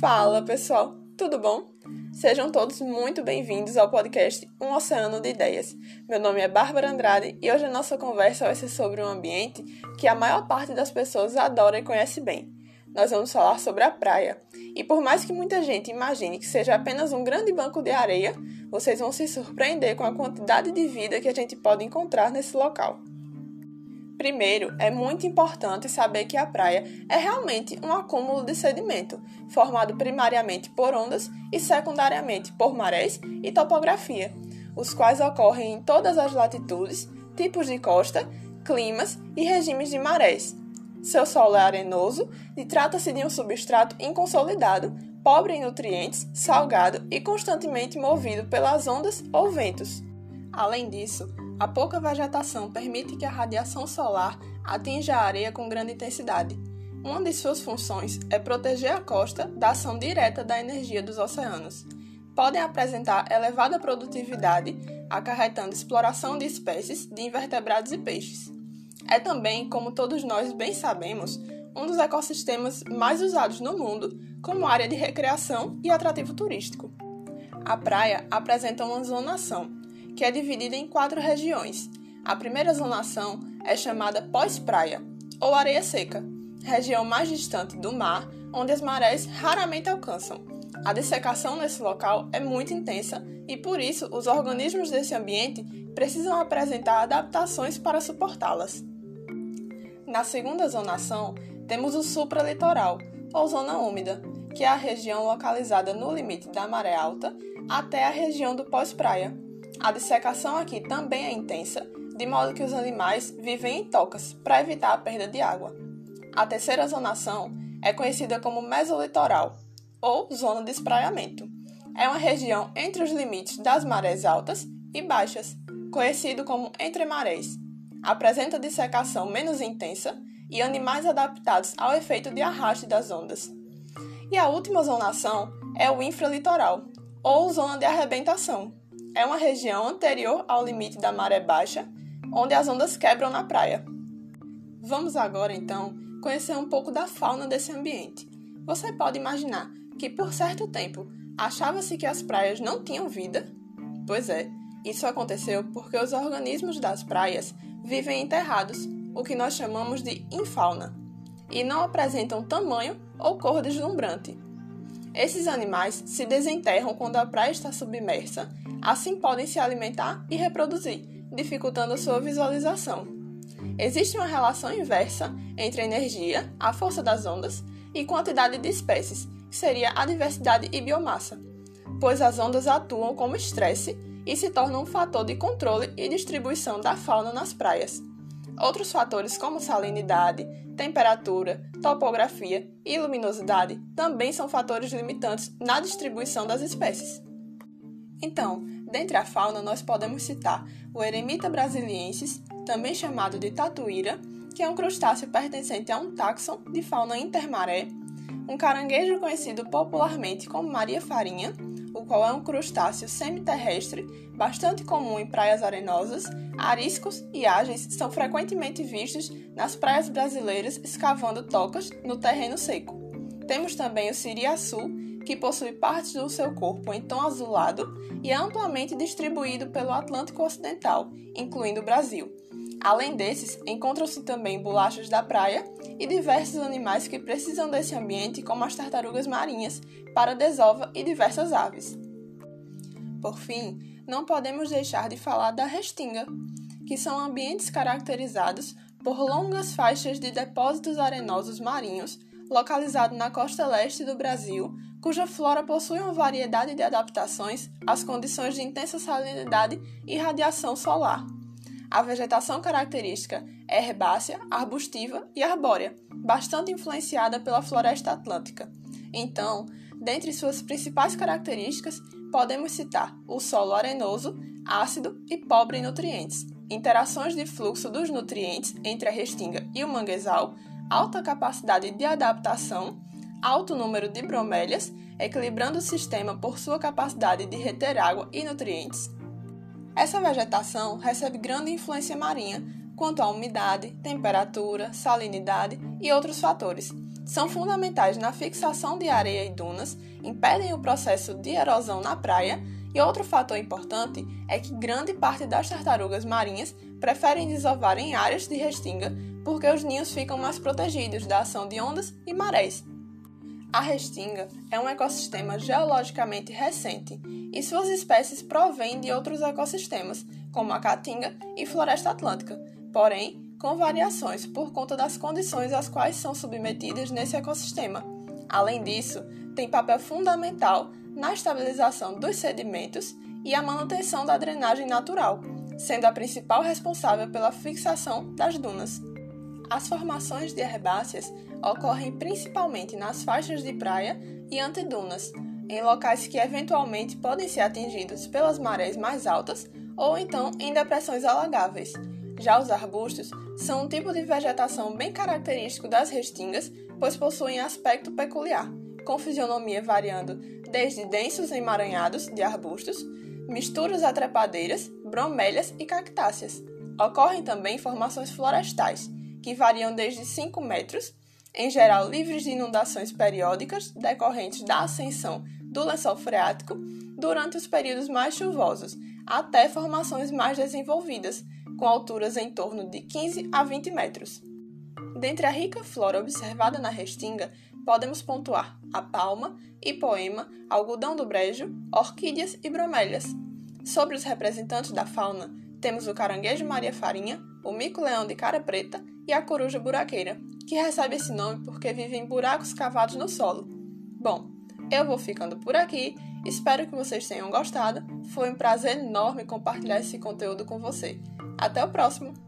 Fala pessoal, tudo bom? Sejam todos muito bem-vindos ao podcast Um Oceano de Ideias. Meu nome é Bárbara Andrade e hoje a nossa conversa vai ser sobre um ambiente que a maior parte das pessoas adora e conhece bem. Nós vamos falar sobre a praia. E por mais que muita gente imagine que seja apenas um grande banco de areia, vocês vão se surpreender com a quantidade de vida que a gente pode encontrar nesse local. Primeiro, é muito importante saber que a praia é realmente um acúmulo de sedimento, formado primariamente por ondas e secundariamente por marés e topografia, os quais ocorrem em todas as latitudes, tipos de costa, climas e regimes de marés. Seu solo é arenoso e trata-se de um substrato inconsolidado, pobre em nutrientes, salgado e constantemente movido pelas ondas ou ventos. Além disso, a pouca vegetação permite que a radiação solar atinja a areia com grande intensidade. Uma de suas funções é proteger a costa da ação direta da energia dos oceanos. Podem apresentar elevada produtividade, acarretando exploração de espécies de invertebrados e peixes. É também, como todos nós bem sabemos, um dos ecossistemas mais usados no mundo como área de recreação e atrativo turístico. A praia apresenta uma zonação, que é dividida em quatro regiões. A primeira zonação é chamada pós-praia, ou areia seca, região mais distante do mar, onde as marés raramente alcançam. A dessecação nesse local é muito intensa e, por isso, os organismos desse ambiente precisam apresentar adaptações para suportá-las. Na segunda zonação, temos o supralitoral, ou zona úmida, que é a região localizada no limite da maré alta até a região do pós-praia, a dissecação aqui também é intensa, de modo que os animais vivem em tocas para evitar a perda de água. A terceira zonação é conhecida como mesolitoral, ou zona de espraiamento. É uma região entre os limites das marés altas e baixas, conhecido como entre marés. Apresenta dissecação menos intensa e animais adaptados ao efeito de arraste das ondas. E a última zonação é o infralitoral, ou zona de arrebentação, é uma região anterior ao limite da maré baixa, onde as ondas quebram na praia. Vamos agora, então, conhecer um pouco da fauna desse ambiente. Você pode imaginar que, por certo tempo, achava-se que as praias não tinham vida? Pois é, isso aconteceu porque os organismos das praias vivem enterrados, o que nós chamamos de infauna, e não apresentam tamanho ou cor deslumbrante. Esses animais se desenterram quando a praia está submersa Assim podem se alimentar e reproduzir, dificultando sua visualização. Existe uma relação inversa entre a energia, a força das ondas, e quantidade de espécies, que seria a diversidade e biomassa, pois as ondas atuam como estresse e se tornam um fator de controle e distribuição da fauna nas praias. Outros fatores como salinidade, temperatura, topografia e luminosidade também são fatores limitantes na distribuição das espécies. Então, dentre a fauna nós podemos citar o Eremita brasiliensis, também chamado de tatuíra, que é um crustáceo pertencente a um táxon de fauna intermaré, um caranguejo conhecido popularmente como Maria Farinha, o qual é um crustáceo semiterrestre, bastante comum em praias arenosas, ariscos e ágeis são frequentemente vistos nas praias brasileiras escavando tocas no terreno seco. Temos também o siriaçu, que possui partes do seu corpo em tom azulado e é amplamente distribuído pelo Atlântico Ocidental, incluindo o Brasil. Além desses, encontram-se também bolachas da praia e diversos animais que precisam desse ambiente, como as tartarugas marinhas, para desova e diversas aves. Por fim, não podemos deixar de falar da restinga, que são ambientes caracterizados por longas faixas de depósitos arenosos marinhos localizados na costa leste do Brasil, cuja flora possui uma variedade de adaptações às condições de intensa salinidade e radiação solar. A vegetação característica é herbácea, arbustiva e arbórea, bastante influenciada pela floresta atlântica. Então, dentre suas principais características, podemos citar o solo arenoso, ácido e pobre em nutrientes, interações de fluxo dos nutrientes entre a restinga e o manguezal, alta capacidade de adaptação alto número de bromélias, equilibrando o sistema por sua capacidade de reter água e nutrientes. Essa vegetação recebe grande influência marinha quanto à umidade, temperatura, salinidade e outros fatores, São fundamentais na fixação de areia e dunas, impedem o processo de erosão na praia e outro fator importante é que grande parte das tartarugas marinhas preferem desovar em áreas de restinga porque os ninhos ficam mais protegidos da ação de ondas e marés. A restinga é um ecossistema geologicamente recente e suas espécies provêm de outros ecossistemas, como a caatinga e floresta atlântica, porém com variações por conta das condições às quais são submetidas nesse ecossistema. Além disso, tem papel fundamental na estabilização dos sedimentos e a manutenção da drenagem natural, sendo a principal responsável pela fixação das dunas. As formações de herbáceas ocorrem principalmente nas faixas de praia e antedunas, em locais que eventualmente podem ser atingidos pelas marés mais altas ou então em depressões alagáveis. Já os arbustos são um tipo de vegetação bem característico das restingas, pois possuem aspecto peculiar, com fisionomia variando desde densos emaranhados de arbustos, misturas atrepadeiras, bromélias e cactáceas. Ocorrem também formações florestais, que variam desde 5 metros em geral livres de inundações periódicas decorrentes da ascensão do lençol freático durante os períodos mais chuvosos, até formações mais desenvolvidas, com alturas em torno de 15 a 20 metros. Dentre a rica flora observada na Restinga, podemos pontuar a palma, hipoema, algodão do brejo, orquídeas e bromélias. Sobre os representantes da fauna, temos o caranguejo Maria Farinha, o mico-leão de cara preta e a coruja buraqueira, que recebe esse nome porque vive em buracos cavados no solo. Bom, eu vou ficando por aqui. Espero que vocês tenham gostado. Foi um prazer enorme compartilhar esse conteúdo com você. Até o próximo!